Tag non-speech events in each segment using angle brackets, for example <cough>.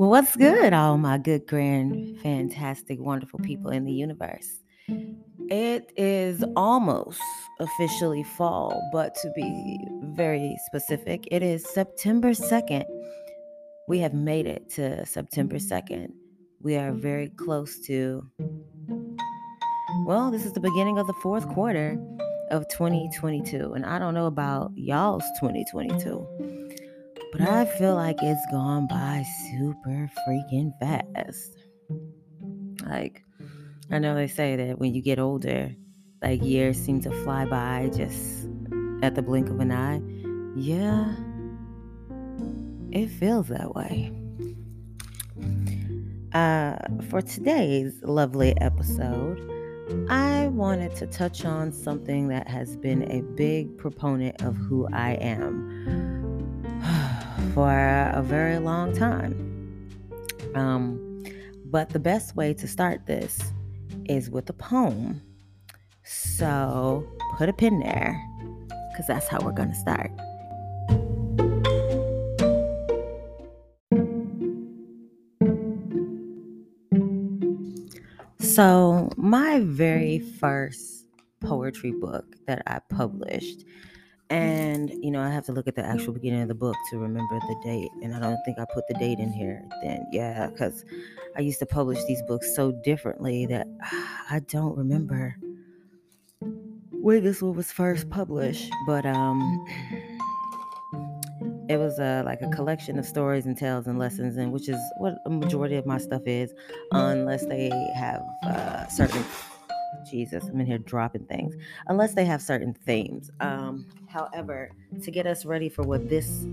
Well, what's good, all my good, grand, fantastic, wonderful people in the universe? It is almost officially fall, but to be very specific, it is September 2nd. We have made it to September 2nd. We are very close to, well, this is the beginning of the fourth quarter of 2022. And I don't know about y'all's 2022 but I feel like it's gone by super freaking fast. Like, I know they say that when you get older, like years seem to fly by just at the blink of an eye. Yeah, it feels that way. Uh, for today's lovely episode, I wanted to touch on something that has been a big proponent of who I am for a very long time. Um, but the best way to start this is with a poem. So put a pin there because that's how we're going to start. So, my very first poetry book that I published and, you know, I have to look at the actual beginning of the book to remember the date. And I don't think I put the date in here then. Yeah, because I used to publish these books so differently that <sighs> I don't remember where this one was first published. But um it was a, like a collection of stories and tales and lessons, and which is what a majority of my stuff is, unless they have uh, certain Jesus, I'm in here dropping things, unless they have certain themes. Um, however, to get us ready for what this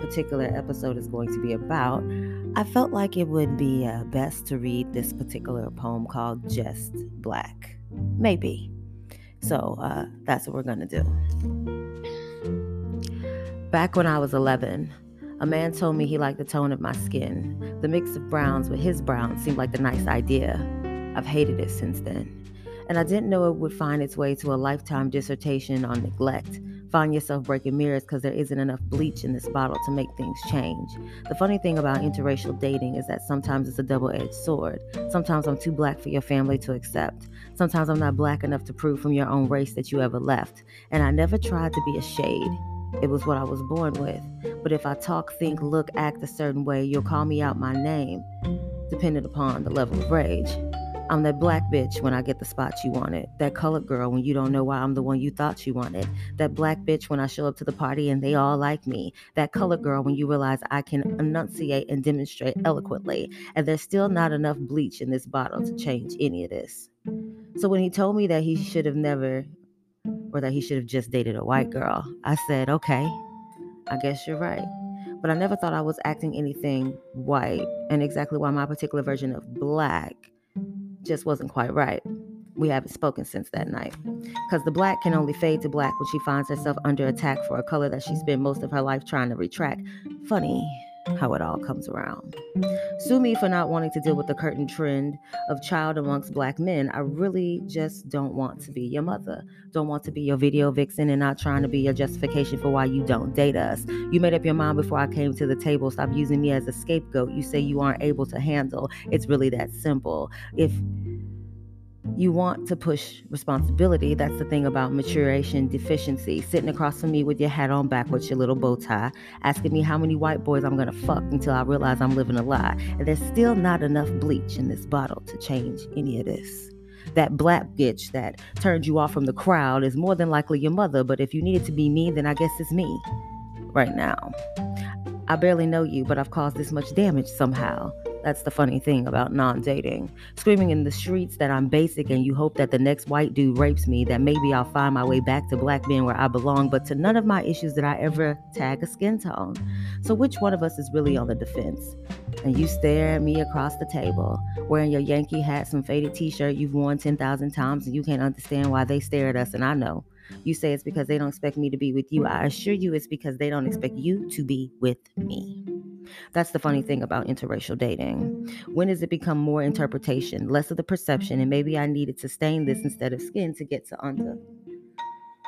particular episode is going to be about, I felt like it would be uh, best to read this particular poem called Just Black. Maybe. So uh, that's what we're going to do. Back when I was 11, a man told me he liked the tone of my skin. The mix of browns with his brown seemed like the nice idea. I've hated it since then and I didn't know it would find its way to a lifetime dissertation on neglect. Find yourself breaking mirrors because there isn't enough bleach in this bottle to make things change. The funny thing about interracial dating is that sometimes it's a double edged sword. Sometimes I'm too black for your family to accept. Sometimes I'm not black enough to prove from your own race that you ever left. And I never tried to be a shade. It was what I was born with. But if I talk, think, look, act a certain way, you'll call me out my name, depending upon the level of rage. I'm that black bitch when I get the spot you wanted. That colored girl when you don't know why I'm the one you thought you wanted. That black bitch when I show up to the party and they all like me. That colored girl when you realize I can enunciate and demonstrate eloquently. And there's still not enough bleach in this bottle to change any of this. So when he told me that he should have never, or that he should have just dated a white girl, I said, okay, I guess you're right but I never thought I was acting anything white and exactly why my particular version of black just wasn't quite right. We haven't spoken since that night. Because the black can only fade to black when she finds herself under attack for a color that she spent most of her life trying to retract. Funny how it all comes around. Sue me for not wanting to deal with the current trend of child amongst black men. I really just don't want to be your mother. Don't want to be your video vixen and not trying to be your justification for why you don't date us. You made up your mind before I came to the table. Stop using me as a scapegoat. You say you aren't able to handle. It's really that simple. If you want to push responsibility. That's the thing about maturation deficiency. Sitting across from me with your hat on backwards, your little bow tie, asking me how many white boys I'm gonna fuck until I realize I'm living a lie. And there's still not enough bleach in this bottle to change any of this. That black bitch that turned you off from the crowd is more than likely your mother, but if you needed to be me, then I guess it's me right now. I barely know you, but I've caused this much damage somehow. That's the funny thing about non dating. Screaming in the streets that I'm basic and you hope that the next white dude rapes me, that maybe I'll find my way back to black men where I belong, but to none of my issues did I ever tag a skin tone. So, which one of us is really on the defense? And you stare at me across the table, wearing your Yankee hat, some faded t shirt you've worn 10,000 times, and you can't understand why they stare at us, and I know. You say it's because they don't expect me to be with you. I assure you it's because they don't expect you to be with me. That's the funny thing about interracial dating. When does it become more interpretation, less of the perception, and maybe I needed to stain this instead of skin to get to under?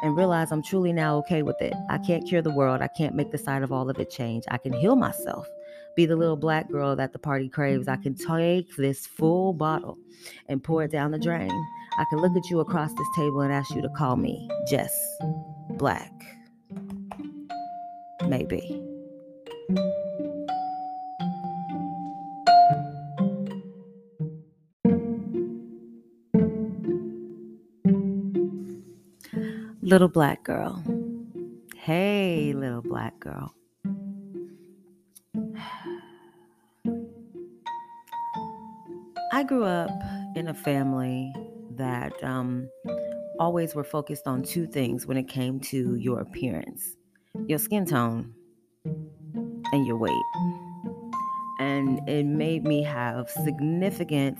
and realize I'm truly now okay with it. I can't cure the world. I can't make the sight of all of it change. I can heal myself. Be the little black mm-hmm. girl that the party craves. I can mm-hmm. take this full bottle and pour it down the mm-hmm. drain. I can look at you across this table and ask you to call me Jess Black. Maybe. Little black girl. Hey, little black girl. I grew up in a family that um, always were focused on two things when it came to your appearance your skin tone and your weight. And it made me have significant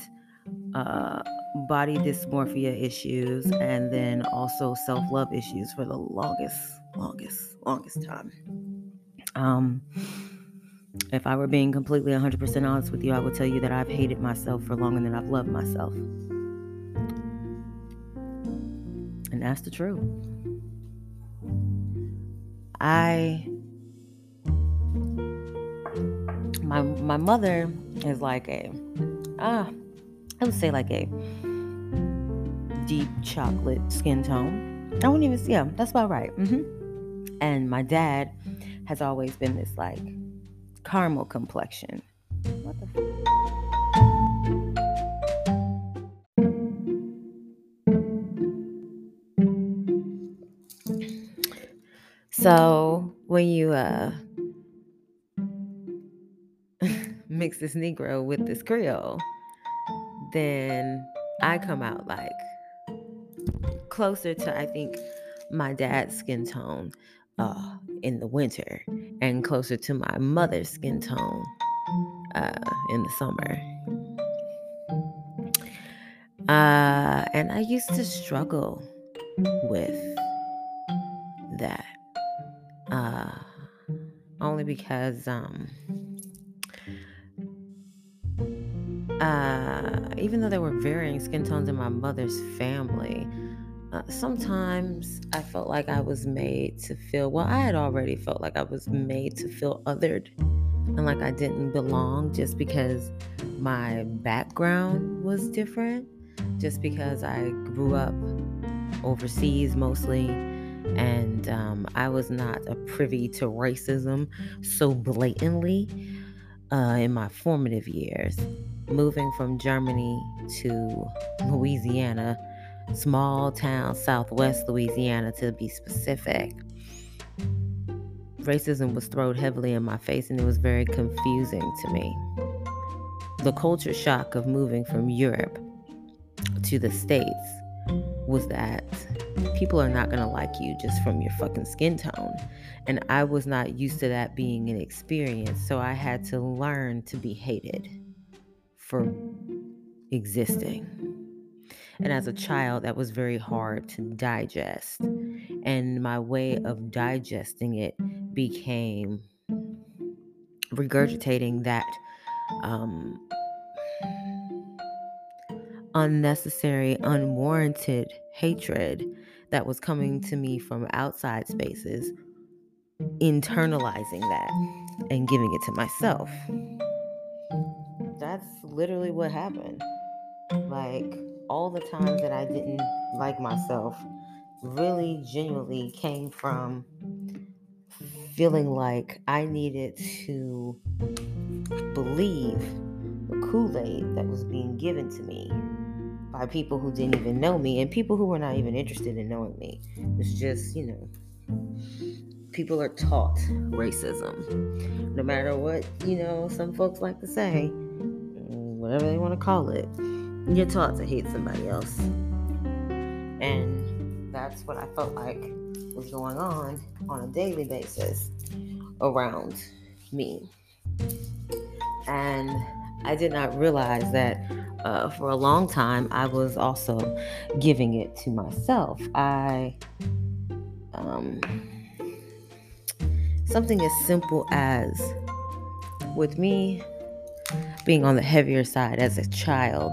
uh, body dysmorphia issues and then also self love issues for the longest, longest, longest time. Um, if I were being completely 100% honest with you, I would tell you that I've hated myself for longer than I've loved myself. And that's the truth. I my my mother is like a ah I would say like a deep chocolate skin tone. I wouldn't even see yeah, that's about right. Mm-hmm. And my dad has always been this like caramel complexion. What the So when you uh <laughs> mix this Negro with this Creole, then I come out like closer to I think my dad's skin tone uh, in the winter and closer to my mother's skin tone uh, in the summer. Uh, and I used to struggle with that. Uh, only because um, uh, even though there were varying skin tones in my mother's family, uh, sometimes I felt like I was made to feel, well, I had already felt like I was made to feel othered and like I didn't belong just because my background was different, just because I grew up overseas mostly. And um, I was not a privy to racism so blatantly uh, in my formative years. Moving from Germany to Louisiana small town, southwest Louisiana to be specific. Racism was thrown heavily in my face and it was very confusing to me. The culture shock of moving from Europe to the States was that people are not going to like you just from your fucking skin tone. And I was not used to that being an experience. So I had to learn to be hated for existing. And as a child, that was very hard to digest. And my way of digesting it became regurgitating that um, unnecessary, unwarranted hatred that was coming to me from outside spaces, internalizing that and giving it to myself. That's literally what happened. Like, all the times that I didn't like myself really genuinely came from feeling like I needed to believe the Kool Aid that was being given to me by people who didn't even know me and people who were not even interested in knowing me. It's just, you know, people are taught racism. No matter what, you know, some folks like to say, whatever they want to call it you're taught to hate somebody else. And that's what I felt like was going on on a daily basis around me. And I did not realize that uh, for a long time I was also giving it to myself. I, um, something as simple as with me being on the heavier side as a child,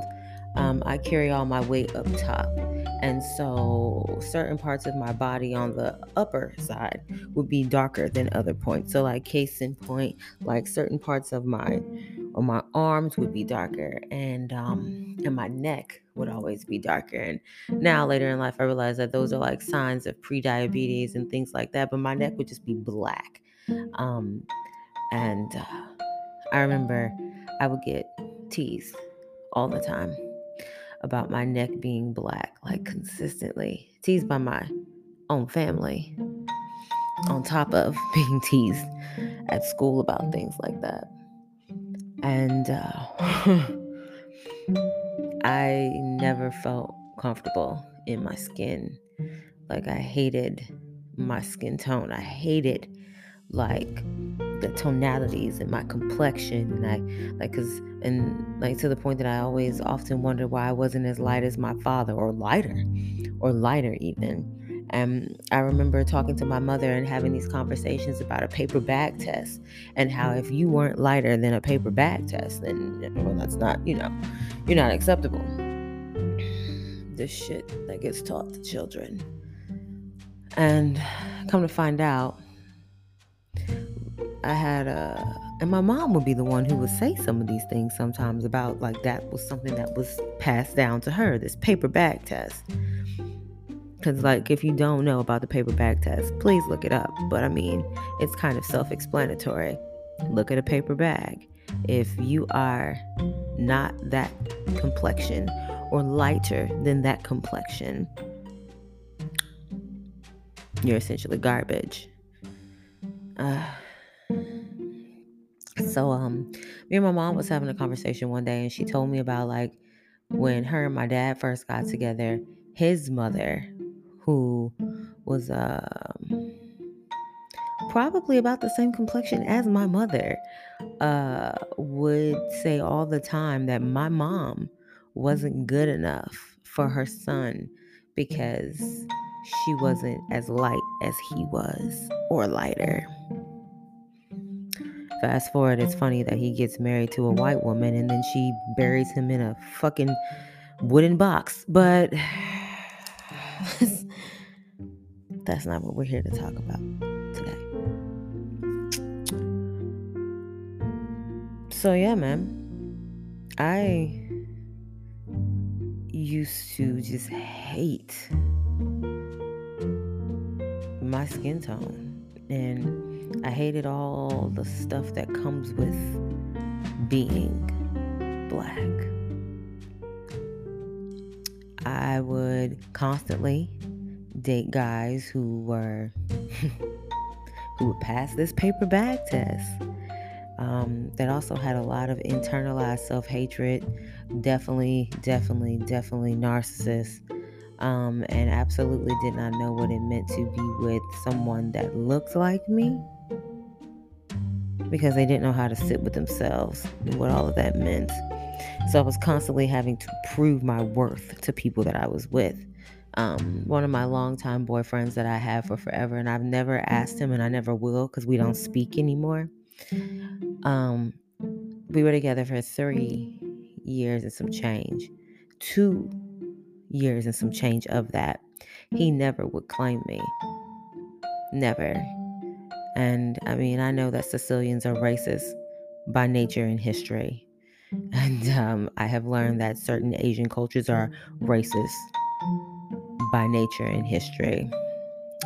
um, I carry all my weight up top. And so certain parts of my body on the upper side would be darker than other points. So like case in point, like certain parts of my or my arms would be darker and um and my neck would always be darker. And now later in life I realized that those are like signs of pre-diabetes and things like that, but my neck would just be black. Um and uh, I remember I would get teased all the time about my neck being black, like consistently teased by my own family, on top of <laughs> being teased at school about things like that. And uh, <laughs> I never felt comfortable in my skin. Like I hated my skin tone. I hated like the tonalities and my complexion and I like cuz and like to the point that I always often wonder why I wasn't as light as my father or lighter or lighter even. And I remember talking to my mother and having these conversations about a paper bag test and how if you weren't lighter than a paper bag test, then well, that's not, you know, you're not acceptable. This shit that gets taught to children. And come to find out, I had a, and my mom would be the one who would say some of these things sometimes about like that was something that was passed down to her, this paper bag test. Because, like, if you don't know about the paper bag test, please look it up. But I mean, it's kind of self explanatory. Look at a paper bag. If you are not that complexion or lighter than that complexion, you're essentially garbage. Uh, so um me and my mom was having a conversation one day and she told me about like when her and my dad first got together, his mother, who was um probably about the same complexion as my mother, uh would say all the time that my mom wasn't good enough for her son because she wasn't as light as he was or lighter. Fast forward, it's mm-hmm. funny that he gets married to a white woman and then she buries him in a fucking wooden box. But <sighs> that's not what we're here to talk about today. So, yeah, man. I used to just hate my skin tone. And I hated all the stuff that comes with being black. I would constantly date guys who were <laughs> who would pass this paper bag test. Um, that also had a lot of internalized self hatred. Definitely, definitely, definitely narcissist. Um, and absolutely did not know what it meant to be with someone that looked like me because they didn't know how to sit with themselves and what all of that meant. So I was constantly having to prove my worth to people that I was with. Um, one of my longtime boyfriends that I had for forever, and I've never asked him, and I never will because we don't speak anymore. Um, we were together for three years and some change, two years and some change of that. He never would claim me. Never. And I mean, I know that Sicilians are racist by nature and history. <laughs> And um, I have learned that certain Asian cultures are racist by nature and history.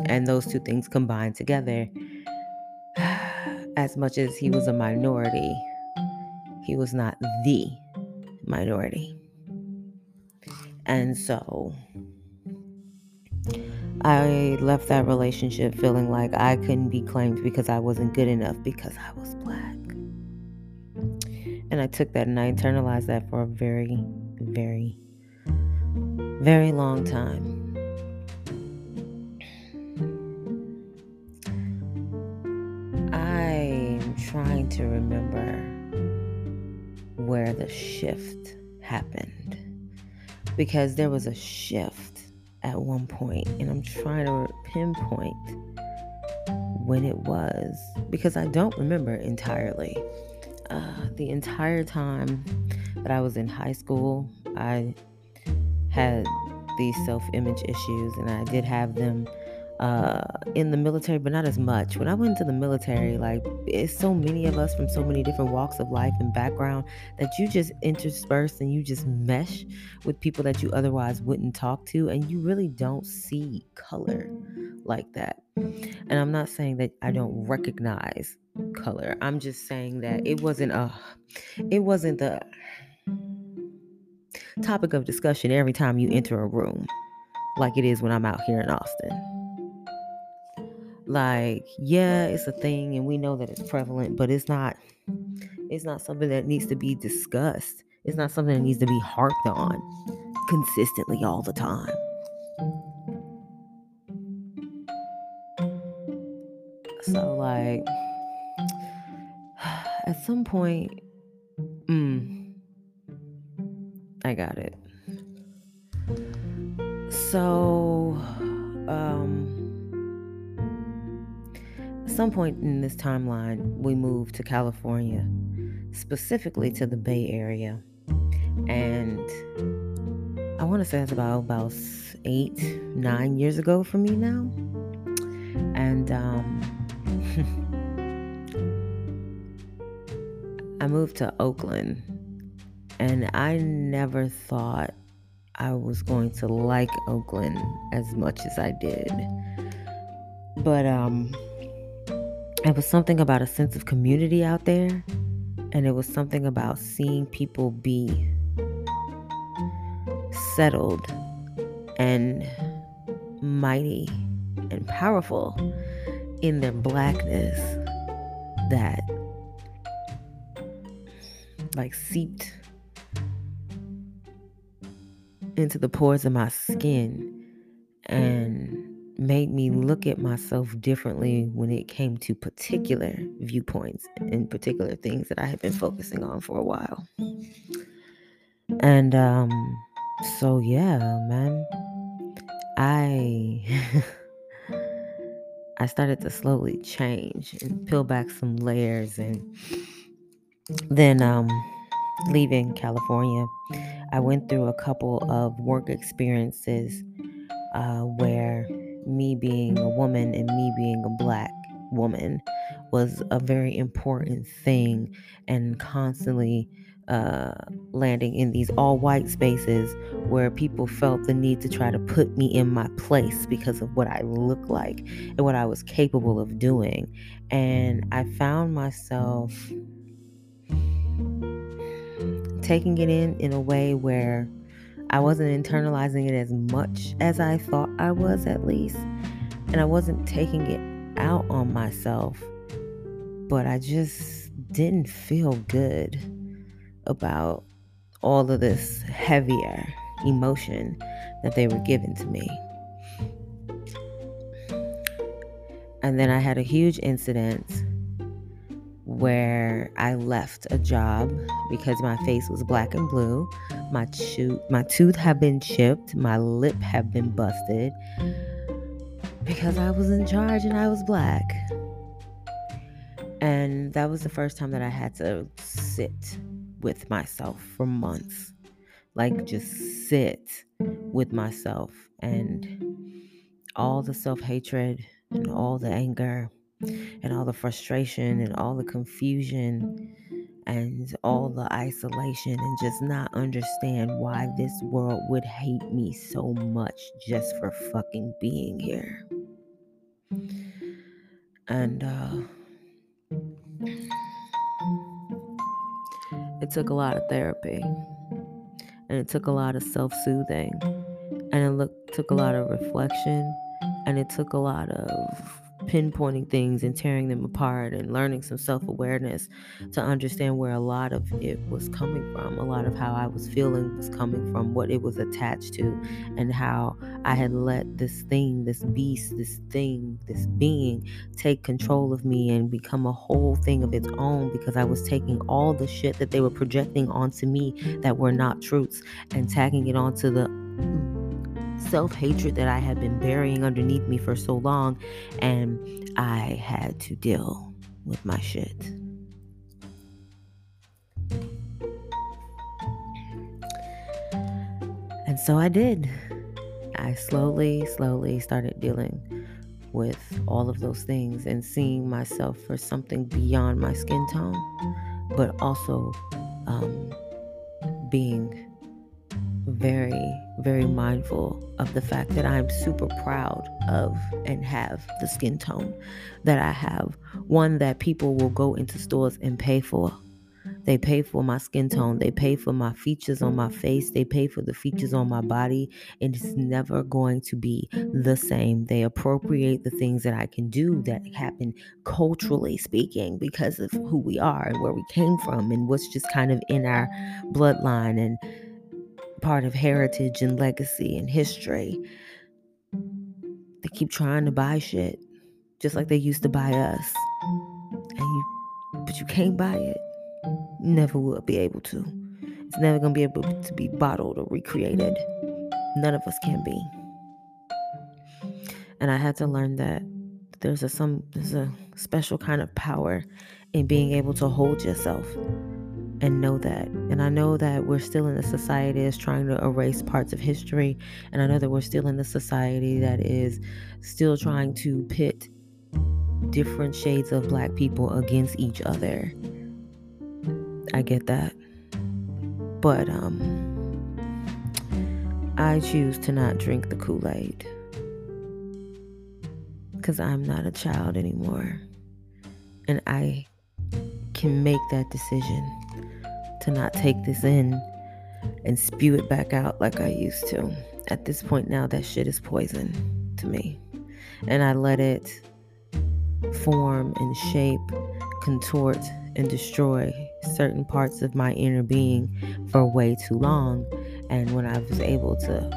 And those two things combined together, <sighs> as much as he was a minority, he was not the minority. And so I left that relationship feeling like I couldn't be claimed because I wasn't good enough because I was black. And I took that and I internalized that for a very, very, very long time. I'm trying to remember where the shift happened because there was a shift at one point, and I'm trying to pinpoint when it was because I don't remember entirely. Uh, the entire time that I was in high school, I had these self image issues, and I did have them uh, in the military, but not as much. When I went into the military, like it's so many of us from so many different walks of life and background that you just intersperse and you just mesh with people that you otherwise wouldn't talk to, and you really don't see color like that. And I'm not saying that I don't recognize color. I'm just saying that it wasn't a, it wasn't the topic of discussion every time you enter a room like it is when I'm out here in Austin. Like, yeah, it's a thing and we know that it's prevalent, but it's not it's not something that needs to be discussed. It's not something that needs to be harped on consistently all the time. So like <sighs> at some point mm, I got it. So some point in this timeline, we moved to California, specifically to the Bay Area. And I want to say it's about about eight, nine years ago for me now. And um, <laughs> I moved to Oakland, and I never thought I was going to like Oakland as much as I did. But um, it was something about a sense of community out there, and it was something about seeing people be settled and mighty and powerful in their blackness that like seeped into the pores of my skin and made me look at myself differently when it came to particular viewpoints and particular things that I had been focusing on for a while. And um so yeah, man. I <laughs> I started to slowly change and peel back some layers and then um leaving California, I went through a couple of work experiences uh, where me being a woman and me being a black woman was a very important thing and constantly uh, landing in these all white spaces where people felt the need to try to put me in my place because of what I look like and what I was capable of doing. And I found myself taking it in in a way where I wasn't internalizing it as much as I thought I was, at least. And I wasn't taking it out on myself. But I just didn't feel good about all of this heavier emotion that they were giving to me. And then I had a huge incident where I left a job because my face was black and blue. My tooth, my tooth had been chipped. My lip had been busted because I was in charge and I was black. And that was the first time that I had to sit with myself for months. Like just sit with myself and all the self hatred and all the anger and all the frustration and all the confusion and all the isolation and just not understand why this world would hate me so much just for fucking being here. And uh it took a lot of therapy and it took a lot of self-soothing and it look, took a lot of reflection and it took a lot of pinpointing things and tearing them apart and learning some self awareness to understand where a lot of it was coming from. A lot of how I was feeling was coming from what it was attached to, and how I had let this thing, this beast, this thing, this being take control of me and become a whole thing of its own because I was taking all the shit that they were projecting onto me that were not truths and tagging it onto the self hatred that I had been burying underneath me for so long, and I had to deal with my shit. And so I did. I slowly, slowly started dealing with all of those things and seeing myself for something beyond my skin tone, but also um, being very, very mindful of the fact that I'm super proud of and have the skin tone that I have. One that people will go into stores and pay for. They pay for my skin tone. They pay for my features on my face. They pay for the features on my body. And it's never going to be the same. They appropriate the things that I can do that happen culturally speaking because of who we are and where we came from and what's just kind of in our bloodline and part of heritage and legacy and history. They keep trying to buy shit just like they used to buy us. And you but you can't buy it. Never will be able to. It's never gonna be able to be bottled or recreated. None of us can be. And I had to learn that there's a some there's a special kind of power in being able to hold yourself and know that. And I know that we're still in a society that's trying to erase parts of history. And I know that we're still in a society that is still trying to pit different shades of black people against each other. I get that. But um I choose to not drink the Kool-Aid. Cuz I'm not a child anymore. And I can make that decision to not take this in and spew it back out like I used to. At this point now, that shit is poison to me. And I let it form and shape, contort, and destroy certain parts of my inner being for way too long. And when I was able to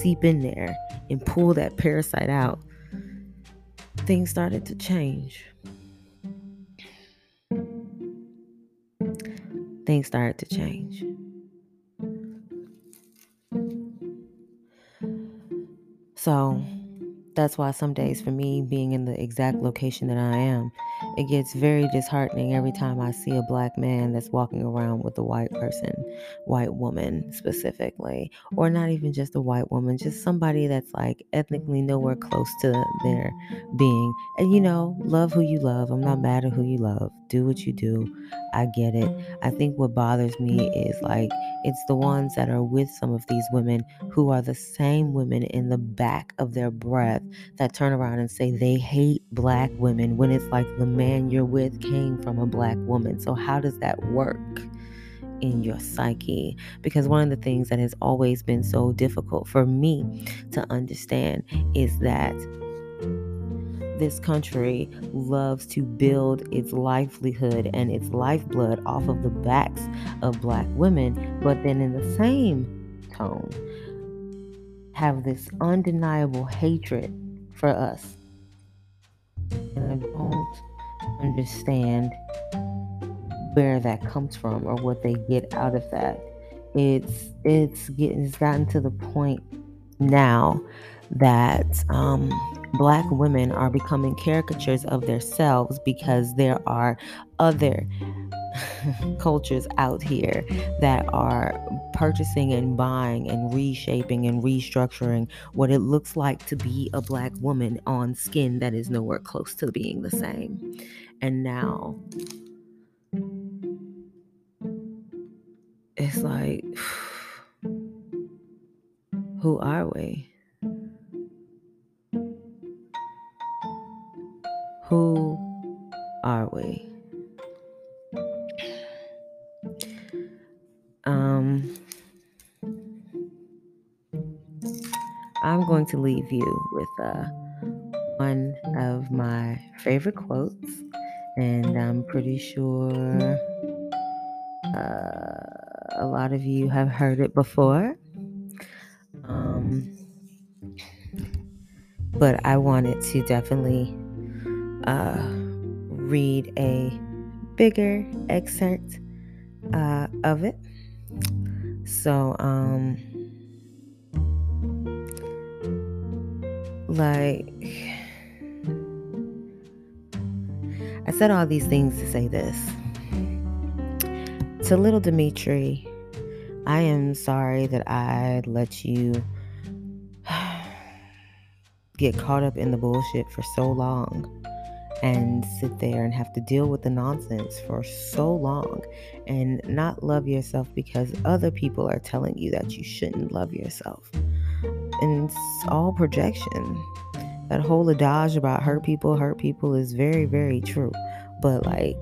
seep in there and pull that parasite out, things started to change. Things started to change. So that's why some days for me being in the exact location that I am, it gets very disheartening every time I see a black man that's walking around with a white person, white woman specifically, or not even just a white woman, just somebody that's like ethnically nowhere close to their being. And you know, love who you love. I'm not mad at who you love. Do what you do. I get it. I think what bothers me is like it's the ones that are with some of these women who are the same women in the back of their breath that turn around and say they hate black women when it's like the man you're with came from a black woman. So, how does that work? in your psyche because one of the things that has always been so difficult for me to understand is that this country loves to build its livelihood and its lifeblood off of the backs of black women, but then in the same tone, have this undeniable hatred for us. And I don't understand where that comes from or what they get out of that. It's it's getting it's gotten to the point now that um black women are becoming caricatures of themselves because there are other <laughs> cultures out here that are purchasing and buying and reshaping and restructuring what it looks like to be a black woman on skin that is nowhere close to being the same. And now it's like, <sighs> who are we? Who are we? Um, I'm going to leave you with uh, one of my favorite quotes, and I'm pretty sure uh, a lot of you have heard it before. Um, but I wanted to definitely uh, read a bigger excerpt uh, of it. So, um, like, I said all these things to say this. To little Dimitri, I am sorry that I let you <sighs> get caught up in the bullshit for so long and sit there and have to deal with the nonsense for so long and not love yourself because other people are telling you that you shouldn't love yourself. And it's all projection. That whole adage about hurt people, hurt people is very, very true. But like,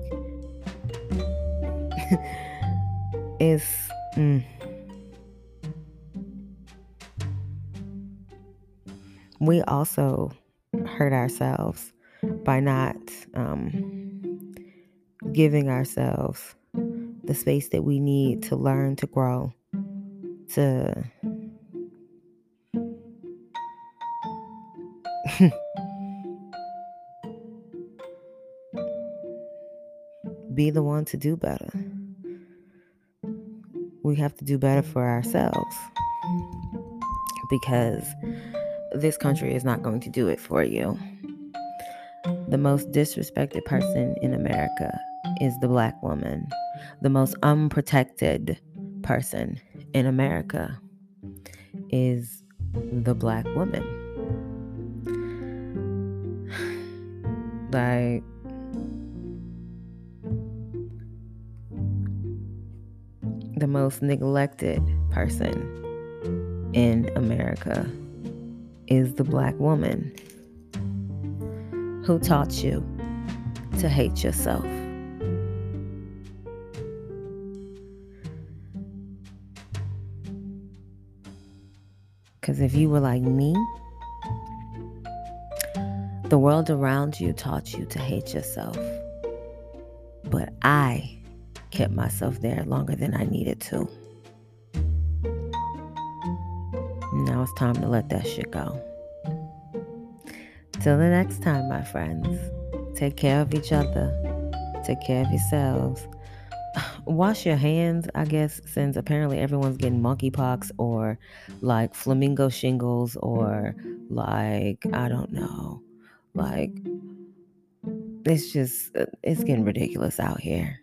<laughs> it's. Mm, we also hurt ourselves by not um, giving ourselves the space that we need to learn to grow, to <laughs> be the one to do better. We have to do better for ourselves because this country is not going to do it for you. The most disrespected person in America is the black woman. The most unprotected person in America is the black woman. Like, the most neglected person in America is the black woman. Who taught you to hate yourself? Because if you were like me, the world around you taught you to hate yourself. But I kept myself there longer than I needed to. Now it's time to let that shit go. Till the next time, my friends, take care of each other, take care of yourselves. <sighs> Wash your hands, I guess, since apparently everyone's getting monkeypox or like flamingo shingles or like, I don't know, like it's just, uh, it's getting ridiculous out here.